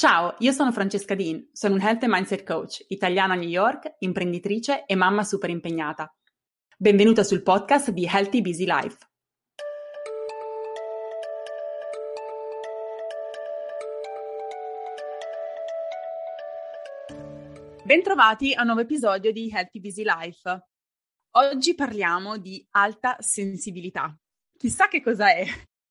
Ciao, io sono Francesca Dean, sono un Health and Mindset Coach, italiana a New York, imprenditrice e mamma super impegnata. Benvenuta sul podcast di Healthy Busy Life. Bentrovati a un nuovo episodio di Healthy Busy Life. Oggi parliamo di alta sensibilità. Chissà che cosa è.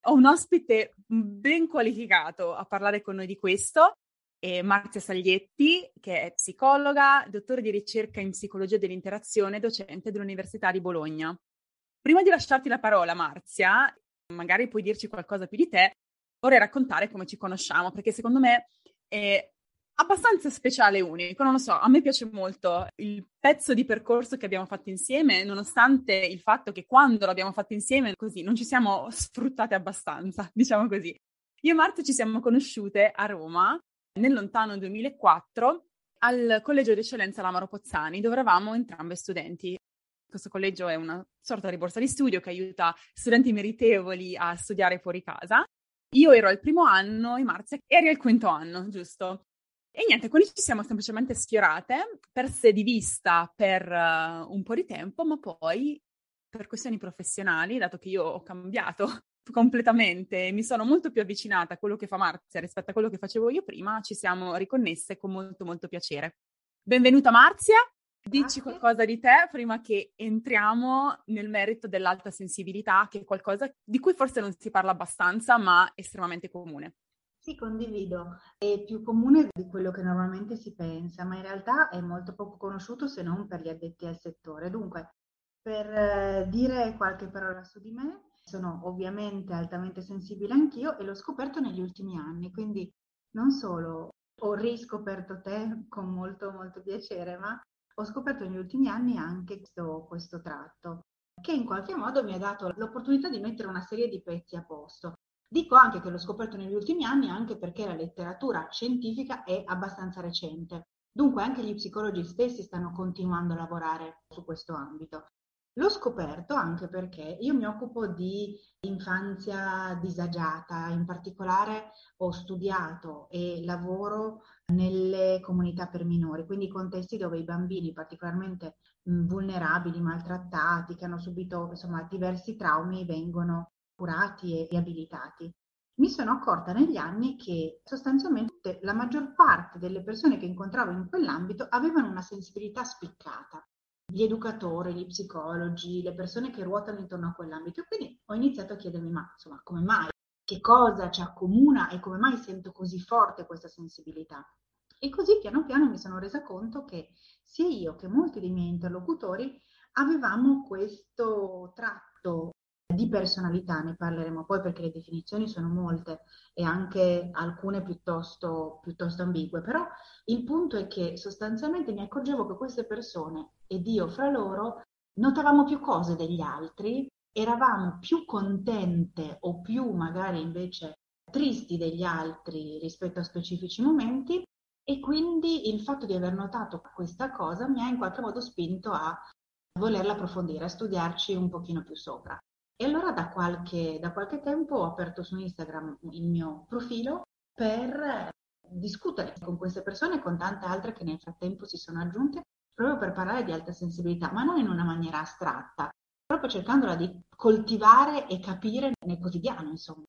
Ho un ospite ben qualificato a parlare con noi di questo, è Marzia Saglietti, che è psicologa, dottore di ricerca in psicologia dell'interazione, docente dell'Università di Bologna. Prima di lasciarti la parola, Marzia, magari puoi dirci qualcosa più di te, vorrei raccontare come ci conosciamo, perché secondo me è abbastanza speciale e unico, non lo so, a me piace molto il pezzo di percorso che abbiamo fatto insieme, nonostante il fatto che quando l'abbiamo fatto insieme così non ci siamo sfruttate abbastanza, diciamo così. Io e Marta ci siamo conosciute a Roma nel lontano 2004 al Collegio di Eccellenza Lamaro Pozzani, dove eravamo entrambe studenti. Questo collegio è una sorta di borsa di studio che aiuta studenti meritevoli a studiare fuori casa. Io ero al primo anno e Marzia eri al quinto anno, giusto? E niente, quindi ci siamo semplicemente sfiorate, perse di vista per uh, un po' di tempo, ma poi per questioni professionali, dato che io ho cambiato completamente e mi sono molto più avvicinata a quello che fa Marzia rispetto a quello che facevo io prima, ci siamo riconnesse con molto molto piacere. Benvenuta Marzia, dici qualcosa di te prima che entriamo nel merito dell'alta sensibilità, che è qualcosa di cui forse non si parla abbastanza, ma estremamente comune. Sì, condivido. È più comune di quello che normalmente si pensa, ma in realtà è molto poco conosciuto se non per gli addetti al settore. Dunque, per eh, dire qualche parola su di me, sono ovviamente altamente sensibile anch'io e l'ho scoperto negli ultimi anni, quindi non solo ho riscoperto te con molto molto piacere, ma ho scoperto negli ultimi anni anche questo, questo tratto, che in qualche modo mi ha dato l'opportunità di mettere una serie di pezzi a posto. Dico anche che l'ho scoperto negli ultimi anni anche perché la letteratura scientifica è abbastanza recente. Dunque anche gli psicologi stessi stanno continuando a lavorare su questo ambito. L'ho scoperto anche perché io mi occupo di infanzia disagiata, in particolare ho studiato e lavoro nelle comunità per minori, quindi contesti dove i bambini particolarmente vulnerabili, maltrattati, che hanno subito insomma, diversi traumi, vengono curati e riabilitati. Mi sono accorta negli anni che sostanzialmente la maggior parte delle persone che incontravo in quell'ambito avevano una sensibilità spiccata. Gli educatori, gli psicologi, le persone che ruotano intorno a quell'ambito. Quindi ho iniziato a chiedermi, ma insomma, come mai? Che cosa ci accomuna e come mai sento così forte questa sensibilità? E così piano piano mi sono resa conto che sia io che molti dei miei interlocutori avevamo questo tratto di personalità ne parleremo poi perché le definizioni sono molte e anche alcune piuttosto, piuttosto ambigue, però il punto è che sostanzialmente mi accorgevo che queste persone ed io fra loro notavamo più cose degli altri, eravamo più contente o più magari invece tristi degli altri rispetto a specifici momenti e quindi il fatto di aver notato questa cosa mi ha in qualche modo spinto a volerla approfondire, a studiarci un pochino più sopra. E allora da qualche, da qualche tempo ho aperto su Instagram il mio profilo per discutere con queste persone e con tante altre che nel frattempo si sono aggiunte proprio per parlare di alta sensibilità, ma non in una maniera astratta, proprio cercandola di coltivare e capire nel quotidiano, insomma.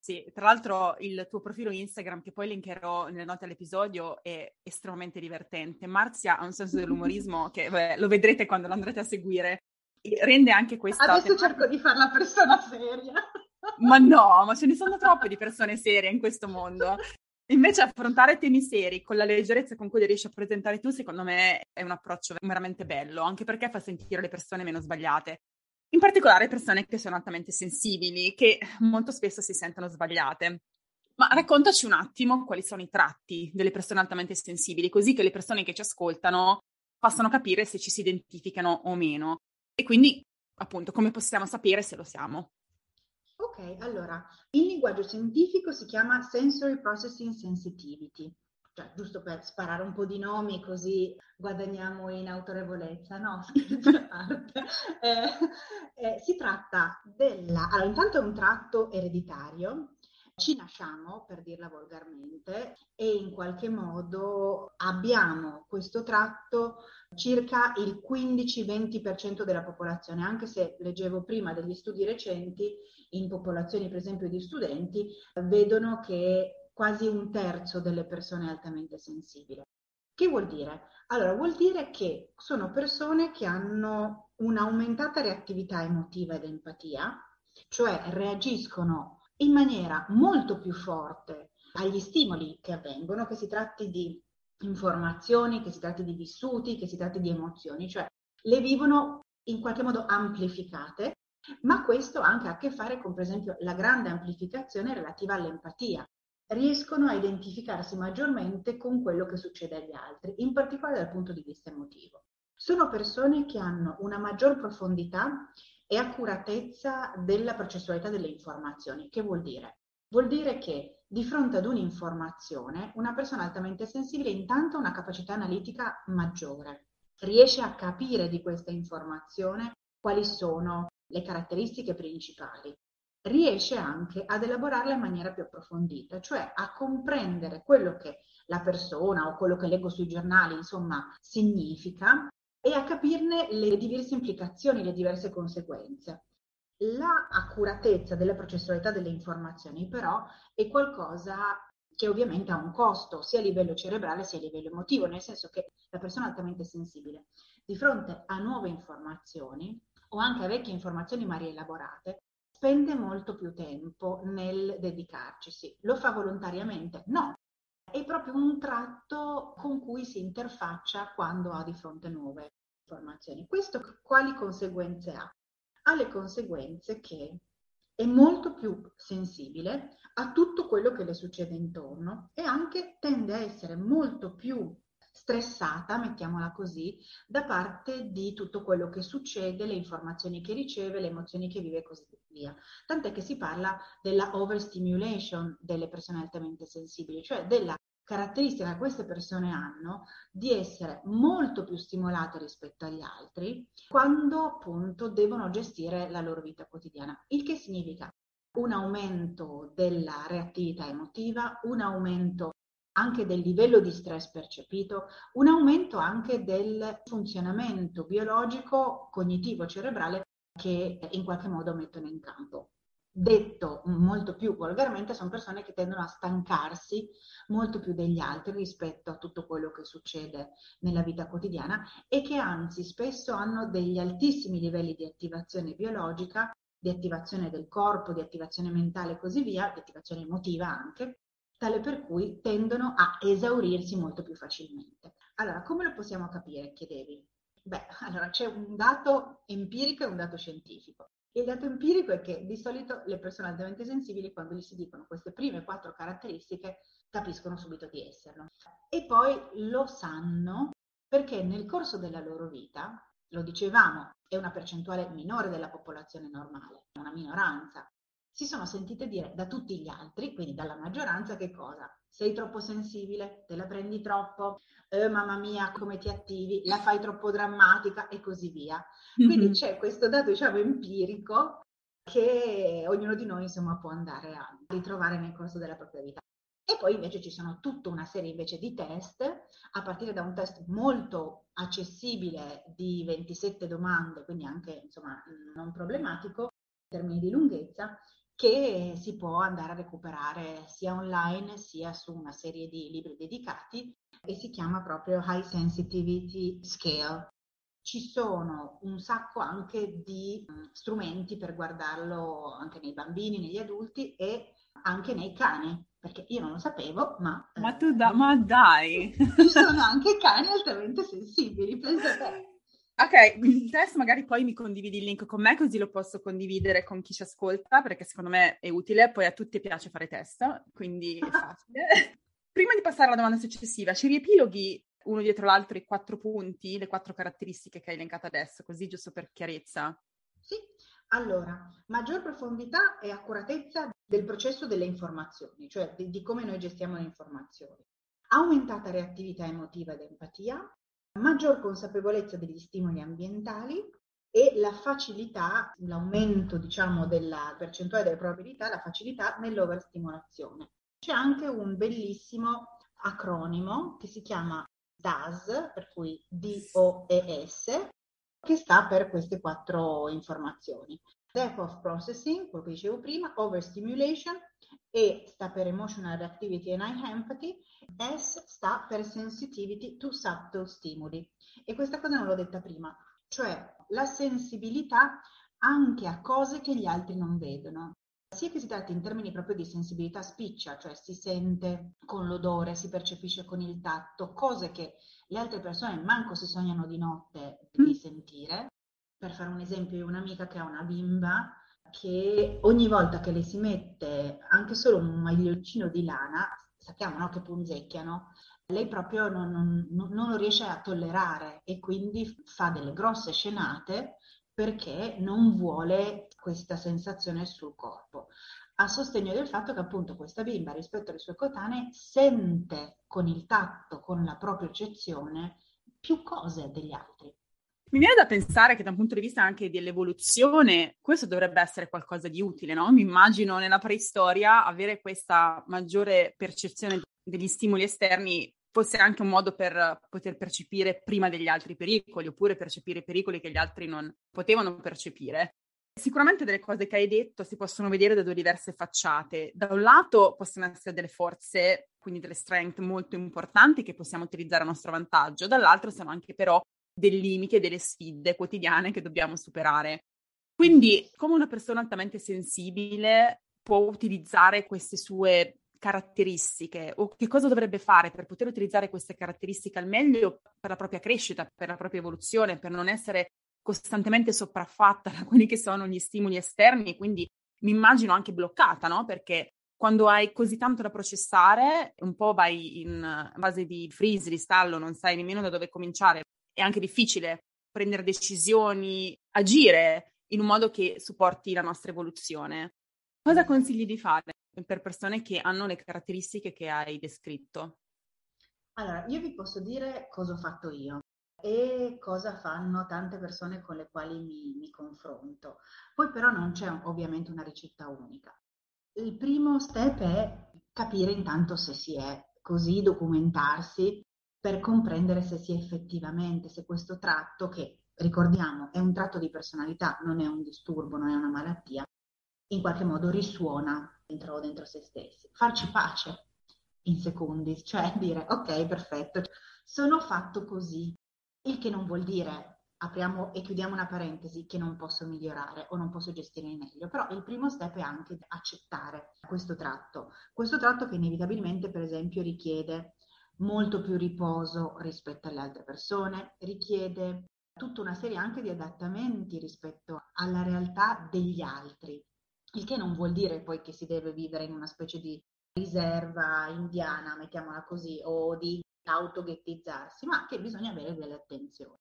Sì, tra l'altro il tuo profilo Instagram, che poi linkerò nelle note all'episodio, è estremamente divertente. Marzia ha un senso dell'umorismo che beh, lo vedrete quando lo andrete a seguire rende anche questa... Adesso cerco di fare la persona seria. Ma no, ma ce ne sono troppe di persone serie in questo mondo. Invece affrontare temi seri con la leggerezza con cui li riesci a presentare tu, secondo me è un approccio veramente bello, anche perché fa sentire le persone meno sbagliate. In particolare persone che sono altamente sensibili, che molto spesso si sentono sbagliate. Ma raccontaci un attimo quali sono i tratti delle persone altamente sensibili, così che le persone che ci ascoltano possano capire se ci si identificano o meno. E quindi, appunto, come possiamo sapere se lo siamo? Ok, allora, in linguaggio scientifico si chiama Sensory Processing Sensitivity, cioè giusto per sparare un po' di nomi così guadagniamo in autorevolezza, no? Eh, eh, si tratta della... Allora, intanto è un tratto ereditario ci nasciamo, per dirla volgarmente, e in qualche modo abbiamo questo tratto circa il 15-20% della popolazione, anche se leggevo prima degli studi recenti in popolazioni per esempio di studenti, vedono che quasi un terzo delle persone è altamente sensibile. Che vuol dire? Allora, vuol dire che sono persone che hanno un'aumentata reattività emotiva ed empatia, cioè reagiscono in maniera molto più forte agli stimoli che avvengono, che si tratti di informazioni, che si tratti di vissuti, che si tratti di emozioni, cioè le vivono in qualche modo amplificate, ma questo anche ha a che fare con, per esempio, la grande amplificazione relativa all'empatia. Riescono a identificarsi maggiormente con quello che succede agli altri, in particolare dal punto di vista emotivo. Sono persone che hanno una maggior profondità e accuratezza della processualità delle informazioni. Che vuol dire? Vuol dire che di fronte ad un'informazione una persona altamente sensibile intanto ha una capacità analitica maggiore, riesce a capire di questa informazione quali sono le caratteristiche principali, riesce anche ad elaborarla in maniera più approfondita, cioè a comprendere quello che la persona o quello che leggo sui giornali, insomma, significa e a capirne le diverse implicazioni, le diverse conseguenze. La accuratezza della processualità delle informazioni però è qualcosa che ovviamente ha un costo sia a livello cerebrale sia a livello emotivo, nel senso che la persona altamente sensibile di fronte a nuove informazioni o anche a vecchie informazioni ma rielaborate spende molto più tempo nel dedicarci. Lo fa volontariamente? No, è proprio un tratto con cui si interfaccia quando ha di fronte nuove informazioni. Questo quali conseguenze ha? Ha le conseguenze che è molto più sensibile a tutto quello che le succede intorno e anche tende a essere molto più stressata, mettiamola così, da parte di tutto quello che succede, le informazioni che riceve, le emozioni che vive e così via. Tant'è che si parla della overstimulation delle persone altamente sensibili, cioè della caratteristica che queste persone hanno di essere molto più stimolate rispetto agli altri quando appunto devono gestire la loro vita quotidiana. Il che significa un aumento della reattività emotiva, un aumento anche del livello di stress percepito, un aumento anche del funzionamento biologico, cognitivo, cerebrale che in qualche modo mettono in campo. Detto molto più volgarmente, sono persone che tendono a stancarsi molto più degli altri rispetto a tutto quello che succede nella vita quotidiana e che anzi spesso hanno degli altissimi livelli di attivazione biologica, di attivazione del corpo, di attivazione mentale e così via, di attivazione emotiva anche, tale per cui tendono a esaurirsi molto più facilmente. Allora, come lo possiamo capire? Chiedevi. Beh, allora c'è un dato empirico e un dato scientifico. Il dato empirico è che di solito le persone altamente sensibili, quando gli si dicono queste prime quattro caratteristiche, capiscono subito di esserlo. E poi lo sanno perché nel corso della loro vita, lo dicevamo, è una percentuale minore della popolazione normale, una minoranza, si sono sentite dire da tutti gli altri, quindi dalla maggioranza, che cosa? Sei troppo sensibile, te la prendi troppo, eh, mamma mia come ti attivi, la fai troppo drammatica e così via. Quindi mm-hmm. c'è questo dato, diciamo, empirico che ognuno di noi insomma può andare a ritrovare nel corso della propria vita. E poi invece ci sono tutta una serie invece di test, a partire da un test molto accessibile di 27 domande, quindi anche insomma non problematico in termini di lunghezza, che si può andare a recuperare sia online sia su una serie di libri dedicati e si chiama proprio High Sensitivity Scale. Ci sono un sacco anche di mm, strumenti per guardarlo anche nei bambini, negli adulti e anche nei cani, perché io non lo sapevo, ma... Ma tu da, ma dai! Ci sono anche cani altamente sensibili, pensa te. Ok, il test magari poi mi condividi il link con me così lo posso condividere con chi ci ascolta perché secondo me è utile, poi a tutti piace fare test, quindi è facile. Prima di passare alla domanda successiva, ci riepiloghi uno dietro l'altro i quattro punti, le quattro caratteristiche che hai elencato adesso, così giusto per chiarezza? Sì, allora, maggior profondità e accuratezza del processo delle informazioni, cioè di, di come noi gestiamo le informazioni. Aumentata reattività emotiva ed empatia, maggior consapevolezza degli stimoli ambientali, e la facilità, l'aumento diciamo della percentuale delle probabilità, la facilità nell'overstimolazione. C'è anche un bellissimo acronimo che si chiama DAS, per cui D-O-E-S, che sta per queste quattro informazioni. Depth of processing, quello che dicevo prima, overstimulation, E sta per emotional reactivity and high empathy, S sta per sensitivity to subtle stimuli. E questa cosa non l'ho detta prima, cioè la sensibilità anche a cose che gli altri non vedono. Sia che si tratti in termini proprio di sensibilità spiccia, cioè si sente con l'odore, si percepisce con il tatto, cose che le altre persone manco si sognano di notte di mm. sentire. Per fare un esempio, io ho un'amica che ha una bimba che ogni volta che le si mette anche solo un maglioncino di lana, sappiamo no, che punzecchiano, lei proprio non, non, non, lo riesce a tollerare e quindi fa delle grosse scenate perché non vuole questa sensazione sul corpo. A sostegno del fatto che appunto questa bimba rispetto alle sue cotanee sente con il tatto, con la propria eccezione, più cose degli altri. Mi viene da pensare che da un punto di vista anche dell'evoluzione questo dovrebbe essere qualcosa di utile, no? Mi immagino nella preistoria avere questa maggiore percezione degli stimoli esterni fosse anche un modo per poter percepire prima degli altri pericoli oppure percepire pericoli che gli altri non potevano percepire. Sicuramente delle cose che hai detto si possono vedere da due diverse facciate. Da un lato possono essere delle forze, quindi delle strength molto importanti che possiamo utilizzare a nostro vantaggio, dall'altro sono anche però dei limiti e delle sfide quotidiane che dobbiamo superare. Quindi, come una persona altamente sensibile può utilizzare queste sue caratteristiche o che cosa dovrebbe fare per poter utilizzare queste caratteristiche al meglio per la propria crescita, per la propria evoluzione, per non essere costantemente sopraffatta da quelli che sono gli stimoli esterni e quindi mi immagino anche bloccata, no? Perché quando hai così tanto da processare, un po' vai in base di freeze, di stallo, non sai nemmeno da dove cominciare, è anche difficile prendere decisioni, agire in un modo che supporti la nostra evoluzione. Cosa consigli di fare per persone che hanno le caratteristiche che hai descritto? Allora, io vi posso dire cosa ho fatto io e cosa fanno tante persone con le quali mi, mi confronto. Poi però non c'è ovviamente una ricetta unica. Il primo step è capire intanto se si è così, documentarsi per comprendere se si è effettivamente, se questo tratto, che ricordiamo è un tratto di personalità, non è un disturbo, non è una malattia, in qualche modo risuona dentro, dentro se stessi. Farci pace in secondi, cioè dire ok, perfetto, sono fatto così, il che non vuol dire apriamo e chiudiamo una parentesi che non posso migliorare o non posso gestire meglio, però il primo step è anche accettare questo tratto, questo tratto che inevitabilmente per esempio richiede molto più riposo rispetto alle altre persone, richiede tutta una serie anche di adattamenti rispetto alla realtà degli altri, il che non vuol dire poi che si deve vivere in una specie di riserva indiana, mettiamola così, o di autoghettizzarsi, ma che bisogna avere delle attenzioni.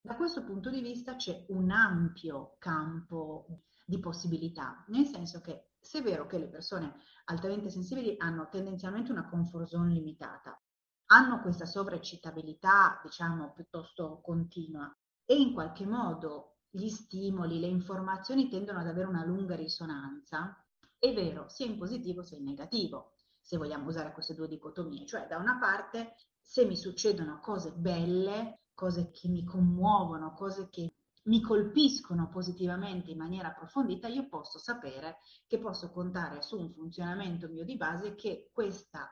Da questo punto di vista c'è un ampio campo di possibilità, nel senso che se è vero che le persone altamente sensibili hanno tendenzialmente una comfort zone limitata, hanno questa sovraccitabilità, diciamo, piuttosto continua e in qualche modo gli stimoli, le informazioni tendono ad avere una lunga risonanza, è vero sia in positivo sia in negativo, se vogliamo usare queste due dicotomie, cioè da una parte se mi succedono cose belle, cose che mi commuovono, cose che mi colpiscono positivamente in maniera approfondita, io posso sapere che posso contare su un funzionamento mio di base che questa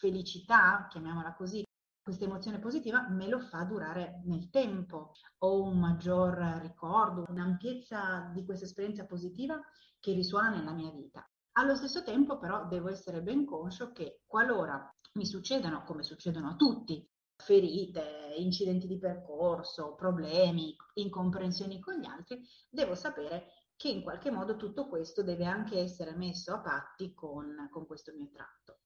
felicità, chiamiamola così, questa emozione positiva me lo fa durare nel tempo. Ho un maggior ricordo, un'ampiezza di questa esperienza positiva che risuona nella mia vita. Allo stesso tempo però devo essere ben conscio che qualora mi succedano, come succedono a tutti, ferite, incidenti di percorso, problemi, incomprensioni con gli altri, devo sapere che in qualche modo tutto questo deve anche essere messo a patti con, con questo mio tratto.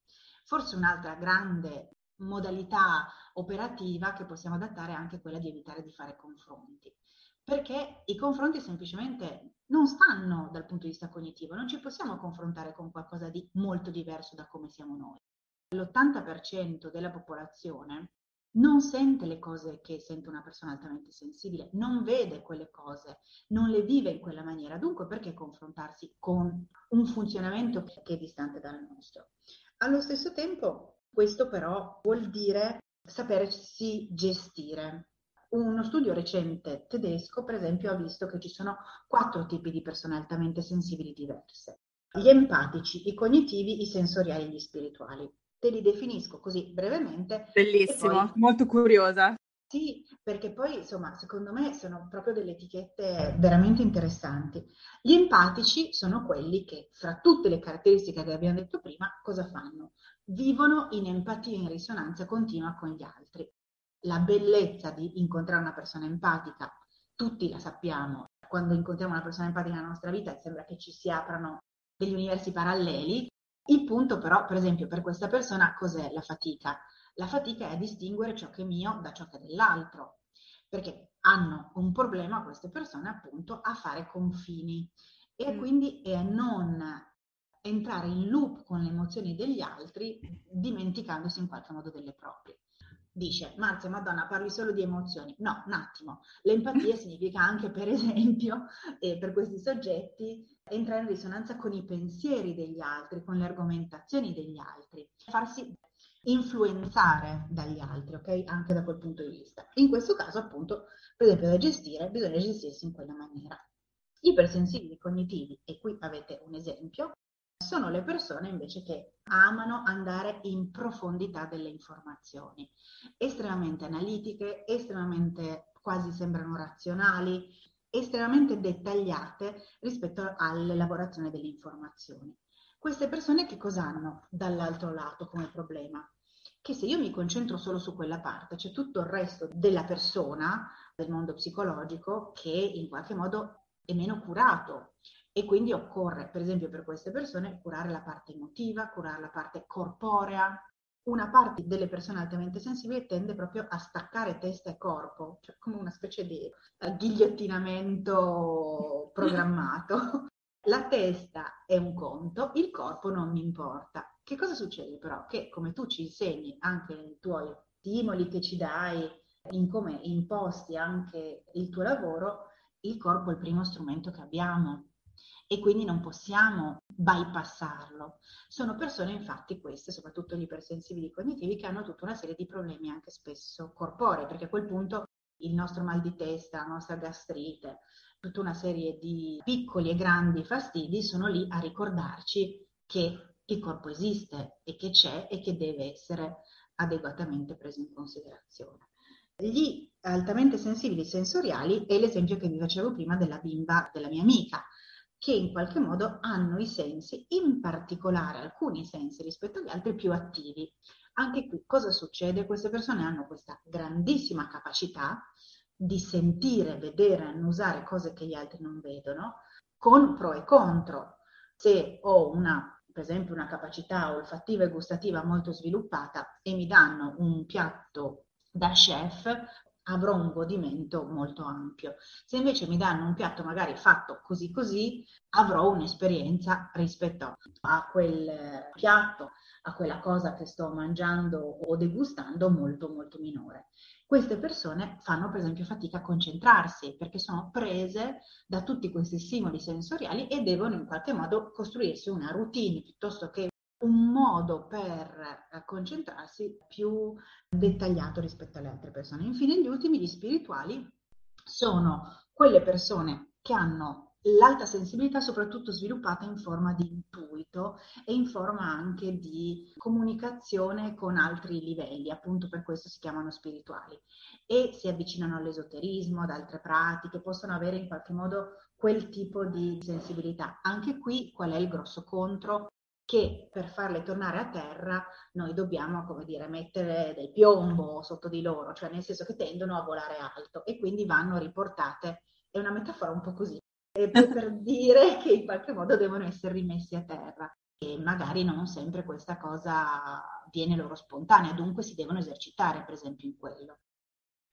Forse un'altra grande modalità operativa che possiamo adattare è anche quella di evitare di fare confronti, perché i confronti semplicemente non stanno dal punto di vista cognitivo, non ci possiamo confrontare con qualcosa di molto diverso da come siamo noi. L'80% della popolazione non sente le cose che sente una persona altamente sensibile, non vede quelle cose, non le vive in quella maniera. Dunque, perché confrontarsi con un funzionamento che è distante dal nostro? Allo stesso tempo, questo però vuol dire sapersi gestire. Uno studio recente tedesco, per esempio, ha visto che ci sono quattro tipi di persone altamente sensibili diverse. Gli empatici, i cognitivi, i sensoriali e gli spirituali te li definisco così brevemente. Bellissimo, poi, molto curiosa. Sì, perché poi insomma, secondo me sono proprio delle etichette veramente interessanti. Gli empatici sono quelli che, fra tutte le caratteristiche che abbiamo detto prima, cosa fanno? Vivono in empatia, in risonanza continua con gli altri. La bellezza di incontrare una persona empatica, tutti la sappiamo, quando incontriamo una persona empatica nella nostra vita sembra che ci si aprano degli universi paralleli, il punto però, per esempio, per questa persona cos'è la fatica? La fatica è distinguere ciò che è mio da ciò che è dell'altro, perché hanno un problema queste persone appunto a fare confini e mm. quindi a non entrare in loop con le emozioni degli altri dimenticandosi in qualche modo delle proprie. Dice, Marzia, Madonna, parli solo di emozioni. No, un attimo. L'empatia significa anche, per esempio, eh, per questi soggetti, entrare in risonanza con i pensieri degli altri, con le argomentazioni degli altri, farsi influenzare dagli altri, ok? Anche da quel punto di vista. In questo caso, appunto, per esempio, da gestire, bisogna gestirsi in quella maniera. Ipersensibili cognitivi, e qui avete un esempio, sono le persone invece che amano andare in profondità delle informazioni, estremamente analitiche, estremamente quasi sembrano razionali, estremamente dettagliate rispetto all'elaborazione delle informazioni. Queste persone che cosa hanno dall'altro lato come problema? Che se io mi concentro solo su quella parte, c'è tutto il resto della persona, del mondo psicologico, che in qualche modo è meno curato. E quindi occorre, per esempio, per queste persone curare la parte emotiva, curare la parte corporea, una parte delle persone altamente sensibili tende proprio a staccare testa e corpo, cioè come una specie di uh, ghigliottinamento programmato. La testa è un conto, il corpo non mi importa. Che cosa succede però? Che come tu ci insegni anche nei tuoi stimoli che ci dai, in come imposti anche il tuo lavoro, il corpo è il primo strumento che abbiamo e quindi non possiamo bypassarlo. Sono persone infatti queste, soprattutto gli ipersensibili cognitivi, che hanno tutta una serie di problemi anche spesso corporei, perché a quel punto il nostro mal di testa, la nostra gastrite, tutta una serie di piccoli e grandi fastidi sono lì a ricordarci che il corpo esiste e che c'è e che deve essere adeguatamente preso in considerazione. Gli altamente sensibili sensoriali è l'esempio che vi facevo prima della bimba della mia amica che in qualche modo hanno i sensi, in particolare alcuni sensi rispetto agli altri più attivi. Anche qui cosa succede? Queste persone hanno questa grandissima capacità di sentire, vedere, annusare cose che gli altri non vedono, con pro e contro. Se ho una, per esempio, una capacità olfattiva e gustativa molto sviluppata e mi danno un piatto da chef, avrò un godimento molto ampio. Se invece mi danno un piatto magari fatto così così, avrò un'esperienza rispetto a quel piatto, a quella cosa che sto mangiando o degustando molto molto minore. Queste persone fanno per esempio fatica a concentrarsi perché sono prese da tutti questi stimoli sensoriali e devono in qualche modo costruirsi una routine piuttosto che un modo per eh, concentrarsi più dettagliato rispetto alle altre persone. Infine, gli ultimi, gli spirituali, sono quelle persone che hanno l'alta sensibilità soprattutto sviluppata in forma di intuito e in forma anche di comunicazione con altri livelli, appunto per questo si chiamano spirituali e si avvicinano all'esoterismo, ad altre pratiche, possono avere in qualche modo quel tipo di sensibilità. Anche qui qual è il grosso contro? Che per farle tornare a terra noi dobbiamo, come dire, mettere del piombo sotto di loro, cioè nel senso che tendono a volare alto e quindi vanno riportate, è una metafora un po' così, per, dire che in qualche modo devono essere rimessi a terra e magari non sempre questa cosa viene loro spontanea, dunque si devono esercitare per esempio in quello.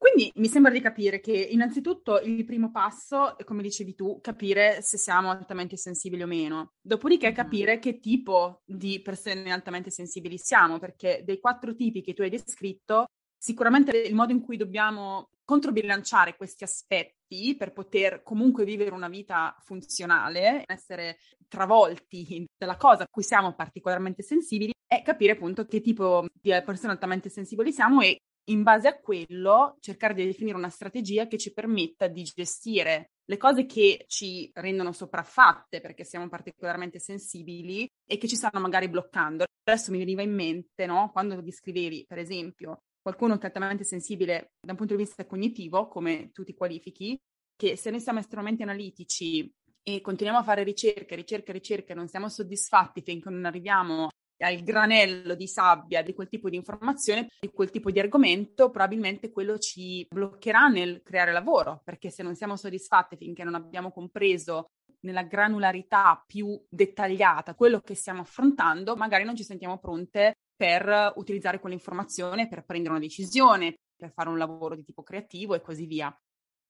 Quindi mi sembra di capire che innanzitutto il primo passo è, come dicevi tu, capire se siamo altamente sensibili o meno. Dopodiché mm-hmm. capire che tipo di persone altamente sensibili siamo, perché dei quattro tipi che tu hai descritto, Sicuramente il modo in cui dobbiamo controbilanciare questi aspetti per poter comunque vivere una vita funzionale, essere travolti dalla cosa a cui siamo particolarmente sensibili, è capire appunto che tipo di persone altamente sensibili siamo e in base a quello cercare di definire una strategia che ci permetta di gestire le cose che ci rendono sopraffatte perché siamo particolarmente sensibili e che ci stanno magari bloccando. Adesso mi veniva in mente, no? Quando descrivevi, per esempio, qualcuno che è altamente sensibile da un punto di vista cognitivo, come tu ti qualifichi, che se noi siamo estremamente analitici e continuiamo a fare ricerche, ricerche, ricerche, non siamo soddisfatti finché non arriviamo al granello di sabbia di quel tipo di informazione, di quel tipo di argomento, probabilmente quello ci bloccherà nel creare lavoro, perché se non siamo soddisfatti finché non abbiamo compreso nella granularità più dettagliata quello che stiamo affrontando, magari non ci sentiamo pronte per utilizzare quell'informazione per prendere una decisione, per fare un lavoro di tipo creativo e così via.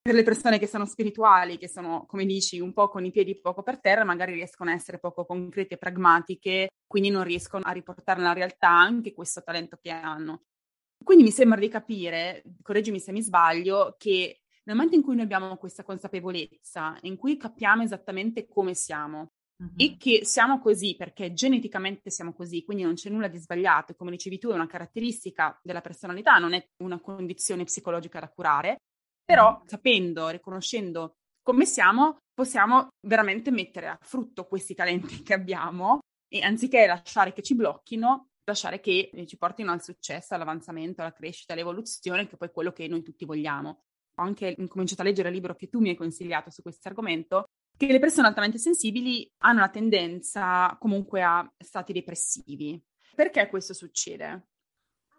Per le persone che sono spirituali, che sono, come dici, un po' con i piedi poco per terra, magari riescono a essere poco concrete e pragmatiche, quindi non riescono a riportare nella realtà anche questo talento che hanno. Quindi mi sembra di capire, correggimi se mi sbaglio, che nel momento in cui noi abbiamo questa consapevolezza, in cui capiamo esattamente come siamo, uh-huh. e che siamo così perché geneticamente siamo così, quindi non c'è nulla di sbagliato, come dicevi tu, è una caratteristica della personalità, non è una condizione psicologica da curare, però sapendo, riconoscendo come siamo, possiamo veramente mettere a frutto questi talenti che abbiamo e anziché lasciare che ci blocchino, lasciare che ci portino al successo, all'avanzamento, alla crescita, all'evoluzione, che poi è quello che noi tutti vogliamo. Ho anche cominciato a leggere il libro che tu mi hai consigliato su questo argomento che le persone altamente sensibili hanno la tendenza comunque a stati depressivi. Perché questo succede?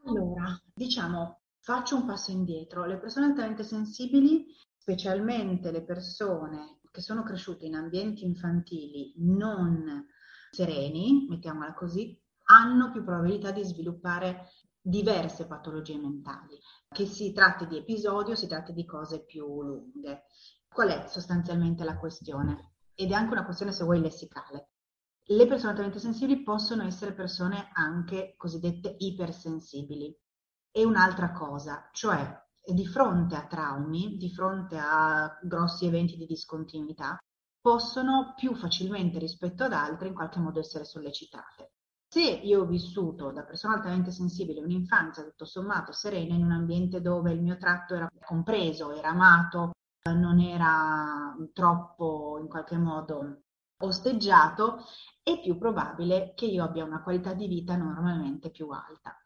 Allora, diciamo, faccio un passo indietro. Le persone altamente sensibili, specialmente le persone che sono cresciute in ambienti infantili non sereni, mettiamola così, hanno più probabilità di sviluppare diverse patologie mentali, che si tratti di episodi o si tratti di cose più lunghe. Qual è sostanzialmente la questione? Ed è anche una questione, se vuoi, lessicale. Le persone altamente sensibili possono essere persone anche cosiddette ipersensibili. E un'altra cosa, cioè di fronte a traumi, di fronte a grossi eventi di discontinuità, possono più facilmente rispetto ad altre in qualche modo essere sollecitate. Se io ho vissuto da persona altamente sensibile un'infanzia tutto sommato serena in un ambiente dove il mio tratto era compreso, era amato, non era troppo in qualche modo osteggiato, è più probabile che io abbia una qualità di vita normalmente più alta.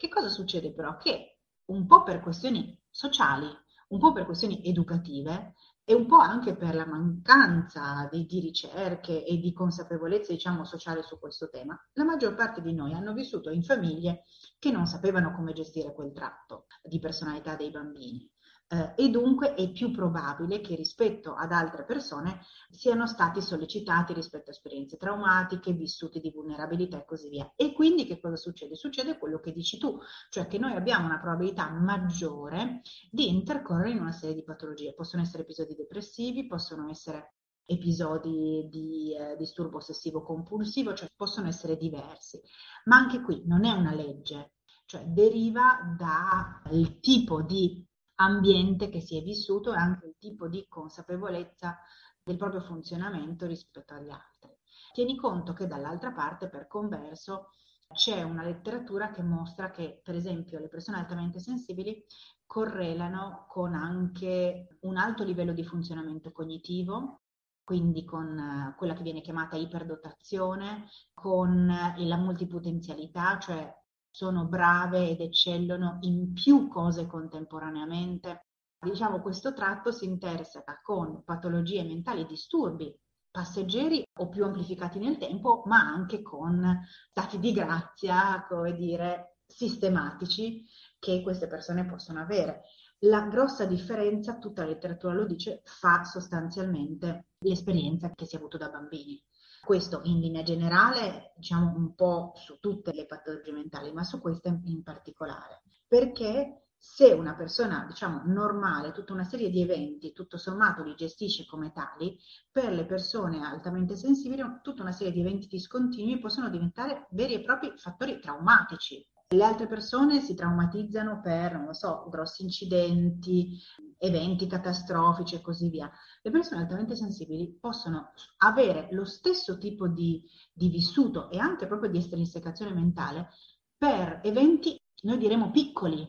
Che cosa succede però? Che un po' per questioni sociali, un po' per questioni educative e un po' anche per la mancanza di, di ricerche e di consapevolezza, diciamo, sociale su questo tema, la maggior parte di noi hanno vissuto in famiglie che non sapevano come gestire quel tratto di personalità dei bambini eh, e dunque è più probabile che rispetto ad altre persone siano stati sollecitati rispetto a esperienze traumatiche, vissuti di vulnerabilità e così via. E quindi che cosa succede? Succede quello che dici tu, cioè che noi abbiamo una probabilità maggiore di intercorrere in una serie di patologie. Possono essere episodi depressivi, possono essere episodi di eh, disturbo ossessivo compulsivo, cioè possono essere diversi. Ma anche qui non è una legge, cioè deriva dal tipo di ambiente che si è vissuto e anche il tipo di consapevolezza del proprio funzionamento rispetto agli altri. Tieni conto che dall'altra parte, per converso, c'è una letteratura che mostra che, per esempio, le persone altamente sensibili correlano con anche un alto livello di funzionamento cognitivo, quindi con eh, quella che viene chiamata iperdotazione, con la multipotenzialità, cioè sono brave ed eccellono in più cose contemporaneamente. Diciamo, questo tratto si interseca con patologie mentali, disturbi passeggeri o più amplificati nel tempo, ma anche con stati di grazia, come dire, sistematici che queste persone possono avere. La grossa differenza, tutta la letteratura lo dice, fa sostanzialmente l'esperienza che si è avuto da bambini. Questo in linea generale, diciamo un po' su tutte le patologie mentali, ma su questa in particolare. Perché se una persona, diciamo, normale, tutta una serie di eventi, tutto sommato li gestisce come tali, per le persone altamente sensibili, tutta una serie di eventi discontinui possono diventare veri e propri fattori traumatici. Le altre persone si traumatizzano per, non lo so, grossi incidenti, eventi catastrofici e così via. Le persone altamente sensibili possono avere lo stesso tipo di, di vissuto e anche proprio di estrinsecazione mentale per eventi, noi diremo piccoli,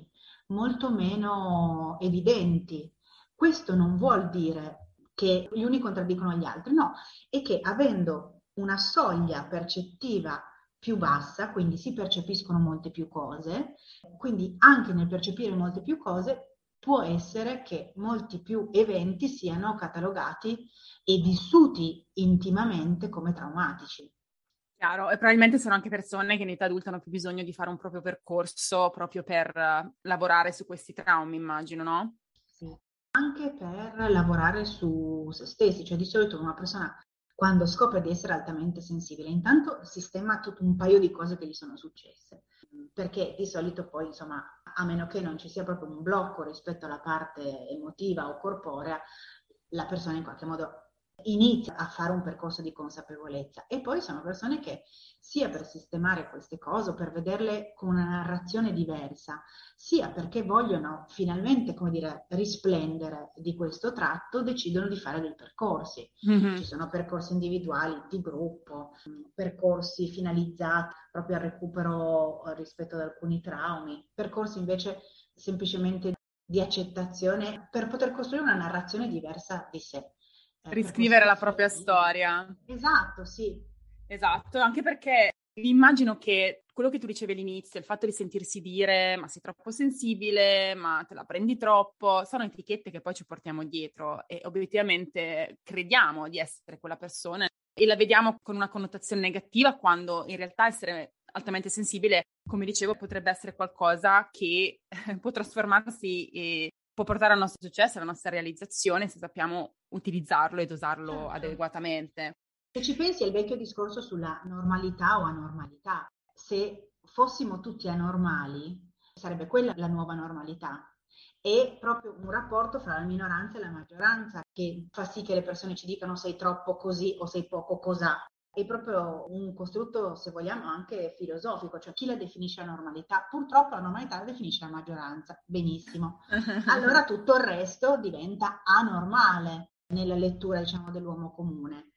molto meno evidenti. Questo non vuol dire che gli uni contraddicono gli altri, no, è che avendo una soglia percettiva più bassa, quindi si percepiscono molte più cose, quindi anche nel percepire molte più cose può essere che molti più eventi siano catalogati e vissuti intimamente come traumatici. Chiaro, e probabilmente sono anche persone che in età adulta hanno più bisogno di fare un proprio percorso proprio per uh, lavorare su questi traumi, immagino, no? Sì, anche per lavorare su se stessi, cioè di solito una persona quando scopre di essere altamente sensibile, intanto sistema tutto un paio di cose che gli sono successe, perché di solito poi, insomma, a meno che non ci sia proprio un blocco rispetto alla parte emotiva o corporea, la persona in qualche modo inizia a fare un percorso di consapevolezza e poi sono persone che sia per sistemare queste cose, per vederle con una narrazione diversa, sia perché vogliono finalmente, come dire, risplendere di questo tratto, decidono di fare dei percorsi. Mm-hmm. Ci sono percorsi individuali, di gruppo, percorsi finalizzati proprio al recupero rispetto ad alcuni traumi, percorsi invece semplicemente di accettazione per poter costruire una narrazione diversa di sé. Riscrivere la propria storia. Esatto, sì. Esatto, anche perché immagino che quello che tu dicevi all'inizio, il fatto di sentirsi dire ma sei troppo sensibile, ma te la prendi troppo, sono etichette che poi ci portiamo dietro e obiettivamente crediamo di essere quella persona e la vediamo con una connotazione negativa quando in realtà essere altamente sensibile, come dicevo, potrebbe essere qualcosa che può trasformarsi può portare al nostro successo, alla nostra realizzazione se sappiamo utilizzarlo e dosarlo certo. adeguatamente. Se ci pensi al vecchio discorso sulla normalità o anormalità, se fossimo tutti anormali, sarebbe quella la nuova normalità. È proprio un rapporto fra la minoranza e la maggioranza che fa sì che le persone ci dicano sei troppo così o sei poco cos'ha è proprio un costrutto, se vogliamo, anche filosofico, cioè chi la definisce la normalità? Purtroppo la normalità la definisce la maggioranza, benissimo. Allora tutto il resto diventa anormale nella lettura, diciamo, dell'uomo comune.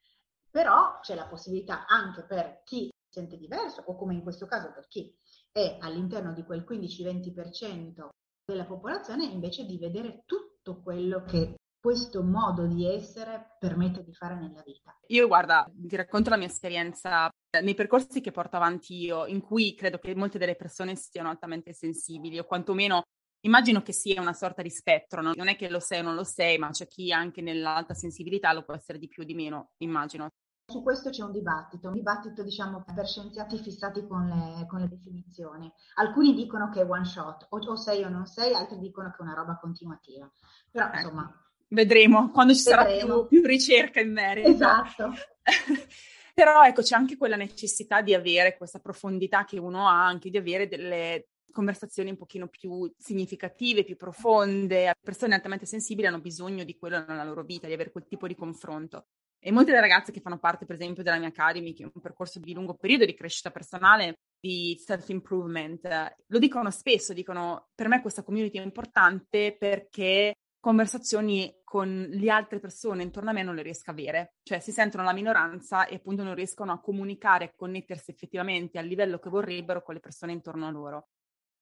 Però c'è la possibilità anche per chi si sente diverso, o come in questo caso per chi è all'interno di quel 15-20% della popolazione, invece di vedere tutto quello che questo modo di essere permette di fare nella vita. Io guarda, ti racconto la mia esperienza nei percorsi che porto avanti io, in cui credo che molte delle persone siano altamente sensibili o quantomeno immagino che sia una sorta di spettro, no? non è che lo sei o non lo sei, ma c'è chi anche nell'alta sensibilità lo può essere di più o di meno, immagino. Su questo c'è un dibattito, un dibattito diciamo per scienziati fissati con le, con le definizioni. Alcuni dicono che è one shot, o, o, sei o non sei, altri dicono che è una roba continuativa. Però ecco. insomma Vedremo quando ci sarà più, più, ricerca in merito. Esatto. Però ecco, c'è anche quella necessità di avere questa profondità che uno ha, anche di avere delle conversazioni un pochino più significative, più profonde. Persone altamente sensibili hanno bisogno di quello nella loro vita, di avere quel tipo di confronto. E molte delle ragazze che fanno parte, per esempio, della mia Academy, che è un percorso di lungo periodo di crescita personale, di self-improvement, lo dicono spesso, dicono per me questa community è importante perché conversazioni con le altre persone intorno a me non le riesco a avere, cioè si sentono la minoranza e appunto non riescono a comunicare e connettersi effettivamente al livello che vorrebbero con le persone intorno a loro.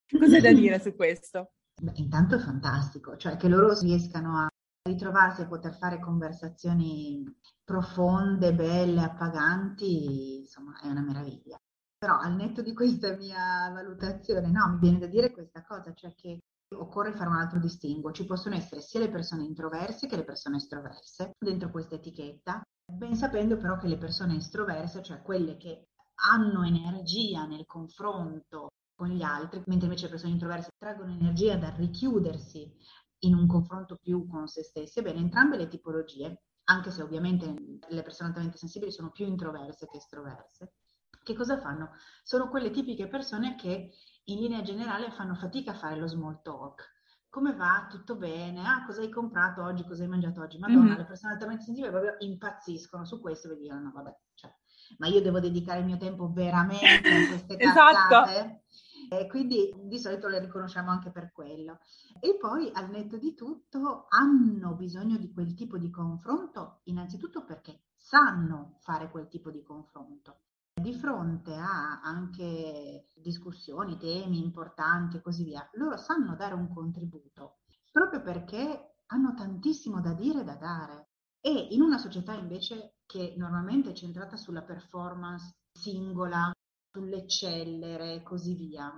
Cos'è da dire su questo? Beh, intanto è fantastico, cioè che loro riescano a ritrovarsi e poter fare conversazioni profonde, belle, appaganti, insomma, è una meraviglia. Però al netto di questa mia valutazione, no, mi viene da dire questa cosa, cioè che occorre fare un altro distinguo. Ci possono essere sia le persone introverse che le persone estroverse dentro questa etichetta, ben sapendo però che le persone estroverse, cioè quelle che hanno energia nel confronto con gli altri, mentre invece le persone introverse traggono energia dal richiudersi in un confronto più con se stesse, bene, entrambe le tipologie, anche se ovviamente le persone altamente sensibili sono più introverse che estroverse, che cosa fanno? Sono quelle tipiche persone che in linea generale fanno fatica a fare lo small talk. Come va? Tutto bene? Ah, cosa hai comprato oggi? Cosa hai mangiato oggi? Madonna, mm-hmm. le persone altamente sensibili proprio impazziscono su questo e dicono, no, vabbè, cioè, ma io devo dedicare il mio tempo veramente a queste esatto. cazzate? E quindi di solito le riconosciamo anche per quello. E poi al netto di tutto hanno bisogno di quel tipo di confronto, innanzitutto perché sanno fare quel tipo di confronto. Di fronte a anche discussioni, temi importanti e così via, loro sanno dare un contributo proprio perché hanno tantissimo da dire e da dare. E in una società invece che normalmente è centrata sulla performance singola, sull'eccellere e così via,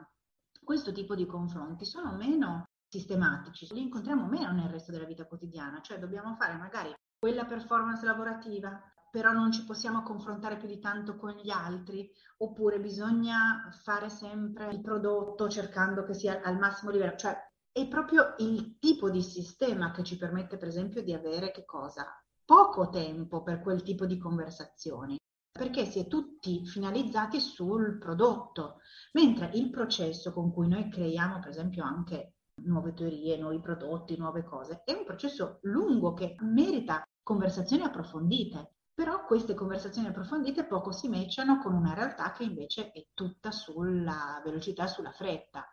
questo tipo di confronti sono meno sistematici, li incontriamo meno nel resto della vita quotidiana, cioè dobbiamo fare magari quella performance lavorativa, però non ci possiamo confrontare più di tanto con gli altri, oppure bisogna fare sempre il prodotto cercando che sia al massimo livello, cioè è proprio il tipo di sistema che ci permette per esempio di avere che cosa? Poco tempo per quel tipo di conversazioni perché si è tutti finalizzati sul prodotto, mentre il processo con cui noi creiamo, per esempio, anche nuove teorie, nuovi prodotti, nuove cose, è un processo lungo che merita conversazioni approfondite. Però queste conversazioni approfondite poco si matchano con una realtà che invece è tutta sulla velocità, sulla fretta.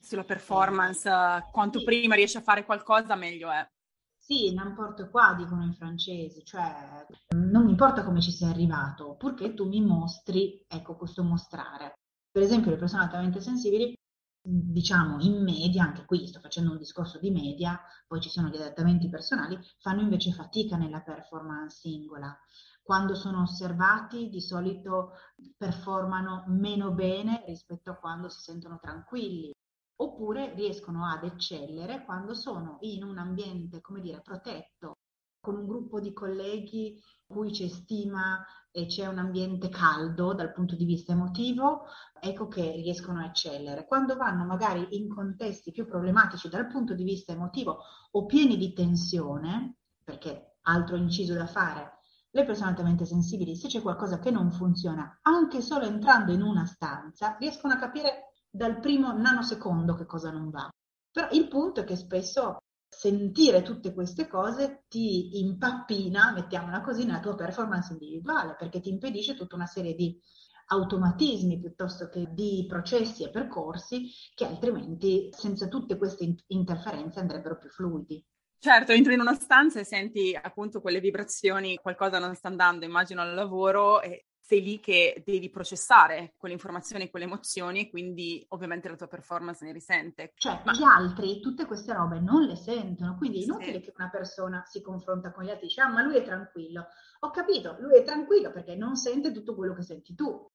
Sulla performance, quanto sì. prima riesci a fare qualcosa meglio è. Sì, n'importa qua, dicono i francesi, cioè non importa come ci sei arrivato, purché tu mi mostri, ecco, questo mostrare. Per esempio, le persone altamente sensibili, diciamo in media, anche qui sto facendo un discorso di media, poi ci sono gli adattamenti personali, fanno invece fatica nella performance singola. Quando sono osservati, di solito performano meno bene rispetto a quando si sentono tranquilli oppure riescono ad eccellere quando sono in un ambiente, come dire, protetto, con un gruppo di colleghi cui c'è stima e c'è un ambiente caldo dal punto di vista emotivo, ecco che riescono a eccellere. Quando vanno magari in contesti più problematici dal punto di vista emotivo o pieni di tensione, perché altro inciso da fare, le persone altamente sensibili, se c'è qualcosa che non funziona, anche solo entrando in una stanza, riescono a capire dal primo nanosecondo che cosa non va. Però il punto è che spesso sentire tutte queste cose ti impappina, mettiamola così, nella tua performance individuale, perché ti impedisce tutta una serie di automatismi piuttosto che di processi e percorsi che altrimenti senza tutte queste interferenze andrebbero più fluidi. Certo, entri in una stanza e senti appunto quelle vibrazioni, qualcosa non sta andando, immagino al lavoro e sei lì che devi processare quelle informazioni, quelle emozioni e quindi ovviamente la tua performance ne risente. Cioè, Ma... gli altri tutte queste robe non le sentono, quindi è inutile sì. che una persona si confronta con gli altri e dice, ah, ma lui è tranquillo. Ho capito, lui è tranquillo perché non sente tutto quello che senti tu.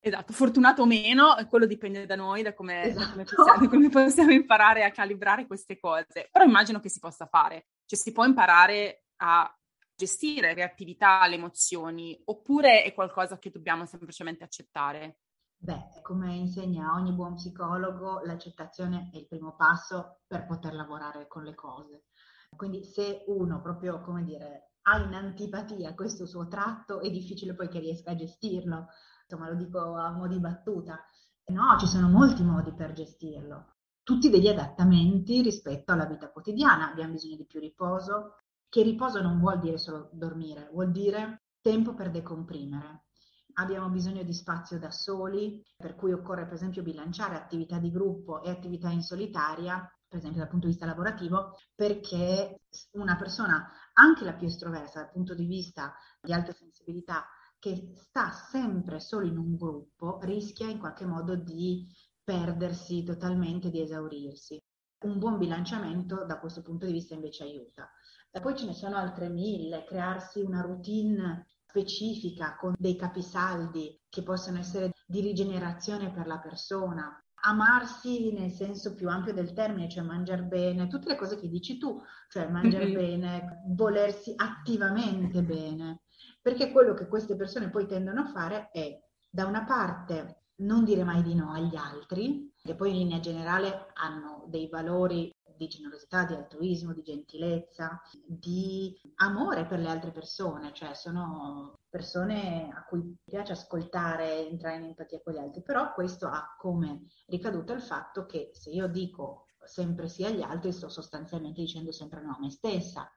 Esatto, fortunato o meno, quello dipende da noi, da come, esatto. possiamo, come possiamo imparare a calibrare queste cose. Però immagino che si possa fare, cioè si può imparare a gestire reattività alle emozioni oppure è qualcosa che dobbiamo semplicemente accettare? Beh, come insegna ogni buon psicologo, l'accettazione è il primo passo per poter lavorare con le cose. Quindi se uno proprio, come dire, ha in antipatia questo suo tratto, è difficile poi che riesca a gestirlo. Insomma, lo dico a mo' di battuta. No, ci sono molti modi per gestirlo. Tutti degli adattamenti rispetto alla vita quotidiana. Abbiamo bisogno di più riposo, che riposo non vuol dire solo dormire, vuol dire tempo per decomprimere. Abbiamo bisogno di spazio da soli, per cui occorre per esempio bilanciare attività di gruppo e attività in solitaria, per esempio dal punto di vista lavorativo, perché una persona, anche la più estroversa dal punto di vista di alta sensibilità, che sta sempre solo in un gruppo, rischia in qualche modo di perdersi totalmente, di esaurirsi. Un buon bilanciamento da questo punto di vista invece aiuta. E poi ce ne sono altre mille, crearsi una routine specifica con dei capisaldi che possono essere di rigenerazione per la persona, amarsi nel senso più ampio del termine, cioè mangiare bene, tutte le cose che dici tu, cioè mangiare mm-hmm. bene, volersi attivamente bene, perché quello che queste persone poi tendono a fare è da una parte non dire mai di no agli altri, che poi in linea generale hanno dei valori di generosità, di altruismo, di gentilezza, di amore per le altre persone, cioè sono persone a cui piace ascoltare, entrare in empatia con gli altri, però questo ha come ricaduta il fatto che se io dico sempre sì agli altri, sto sostanzialmente dicendo sempre no a me stessa.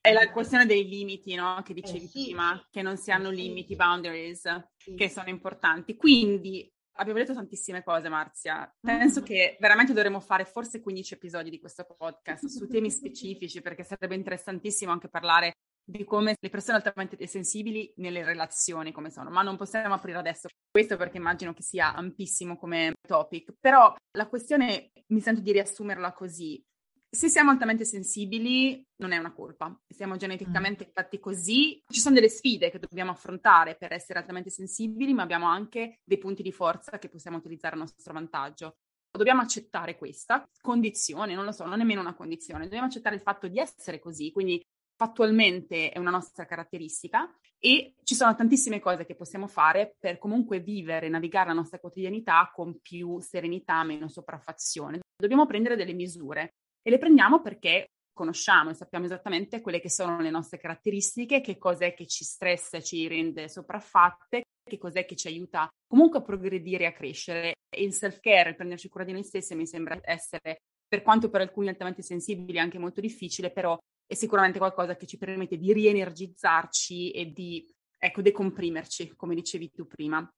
È la questione dei limiti, no? Che dicevi eh sì, prima, che non si hanno eh limiti, boundaries, sì. che sono importanti. Quindi Abbiamo detto tantissime cose, Marzia. Penso mm. che veramente dovremmo fare forse 15 episodi di questo podcast su temi specifici, perché sarebbe interessantissimo anche parlare di come le persone altamente sensibili nelle relazioni come sono, ma non possiamo aprire adesso questo perché immagino che sia ampissimo come topic, però la questione mi sento di riassumerla così. Se siamo altamente sensibili non è una colpa, siamo geneticamente mm. fatti così, ci sono delle sfide che dobbiamo affrontare per essere altamente sensibili, ma abbiamo anche dei punti di forza che possiamo utilizzare a nostro vantaggio. Dobbiamo accettare questa condizione, non lo so, non è nemmeno una condizione, dobbiamo accettare il fatto di essere così, quindi fattualmente è una nostra caratteristica e ci sono tantissime cose che possiamo fare per comunque vivere, navigare la nostra quotidianità con più serenità, meno sopraffazione. Dobbiamo prendere delle misure e le prendiamo perché conosciamo e sappiamo esattamente quelle che sono le nostre caratteristiche, che cos'è che ci stressa ci rende sopraffatte, che cos'è che ci aiuta comunque a progredire e a crescere. E il self-care, il prenderci cura di noi stessi, mi sembra essere, per quanto per alcuni altamente sensibili, anche molto difficile, però è sicuramente qualcosa che ci permette di rienergizzarci e di, ecco, decomprimerci, come dicevi tu prima.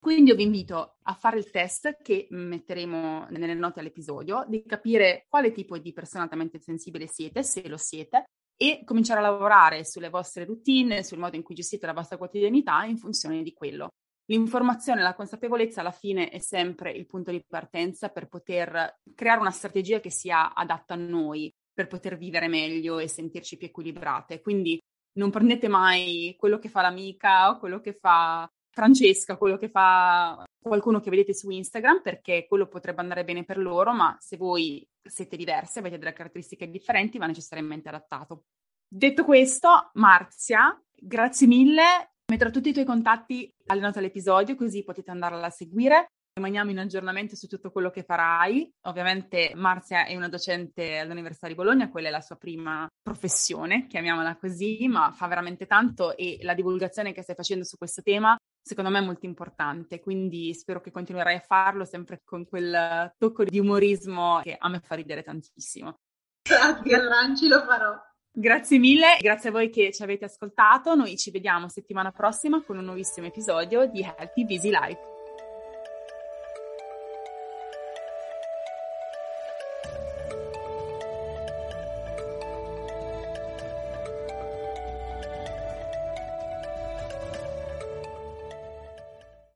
Quindi io vi invito a fare il test che metteremo nelle note all'episodio, di capire quale tipo di persona altamente sensibile siete, se lo siete, e cominciare a lavorare sulle vostre routine, sul modo in cui gestite la vostra quotidianità in funzione di quello. L'informazione la consapevolezza alla fine è sempre il punto di partenza per poter creare una strategia che sia adatta a noi, per poter vivere meglio e sentirci più equilibrate. Quindi non prendete mai quello che fa l'amica o quello che fa Francesca, quello che fa qualcuno che vedete su Instagram, perché quello potrebbe andare bene per loro, ma se voi siete diversi, avete delle caratteristiche differenti, va necessariamente adattato. Detto questo, Marzia, grazie mille. Metterò tutti i tuoi contatti alle note dell'episodio, così potete andarla a seguire rimaniamo in aggiornamento su tutto quello che farai. Ovviamente Marzia è una docente all'Università di Bologna, quella è la sua prima professione, chiamiamola così, ma fa veramente tanto e la divulgazione che stai facendo su questo tema secondo me è molto importante, quindi spero che continuerai a farlo sempre con quel tocco di umorismo che a me fa ridere tantissimo. Grazie, Ranci, lo farò. Grazie mille, grazie a voi che ci avete ascoltato. Noi ci vediamo settimana prossima con un nuovissimo episodio di Healthy Busy Life.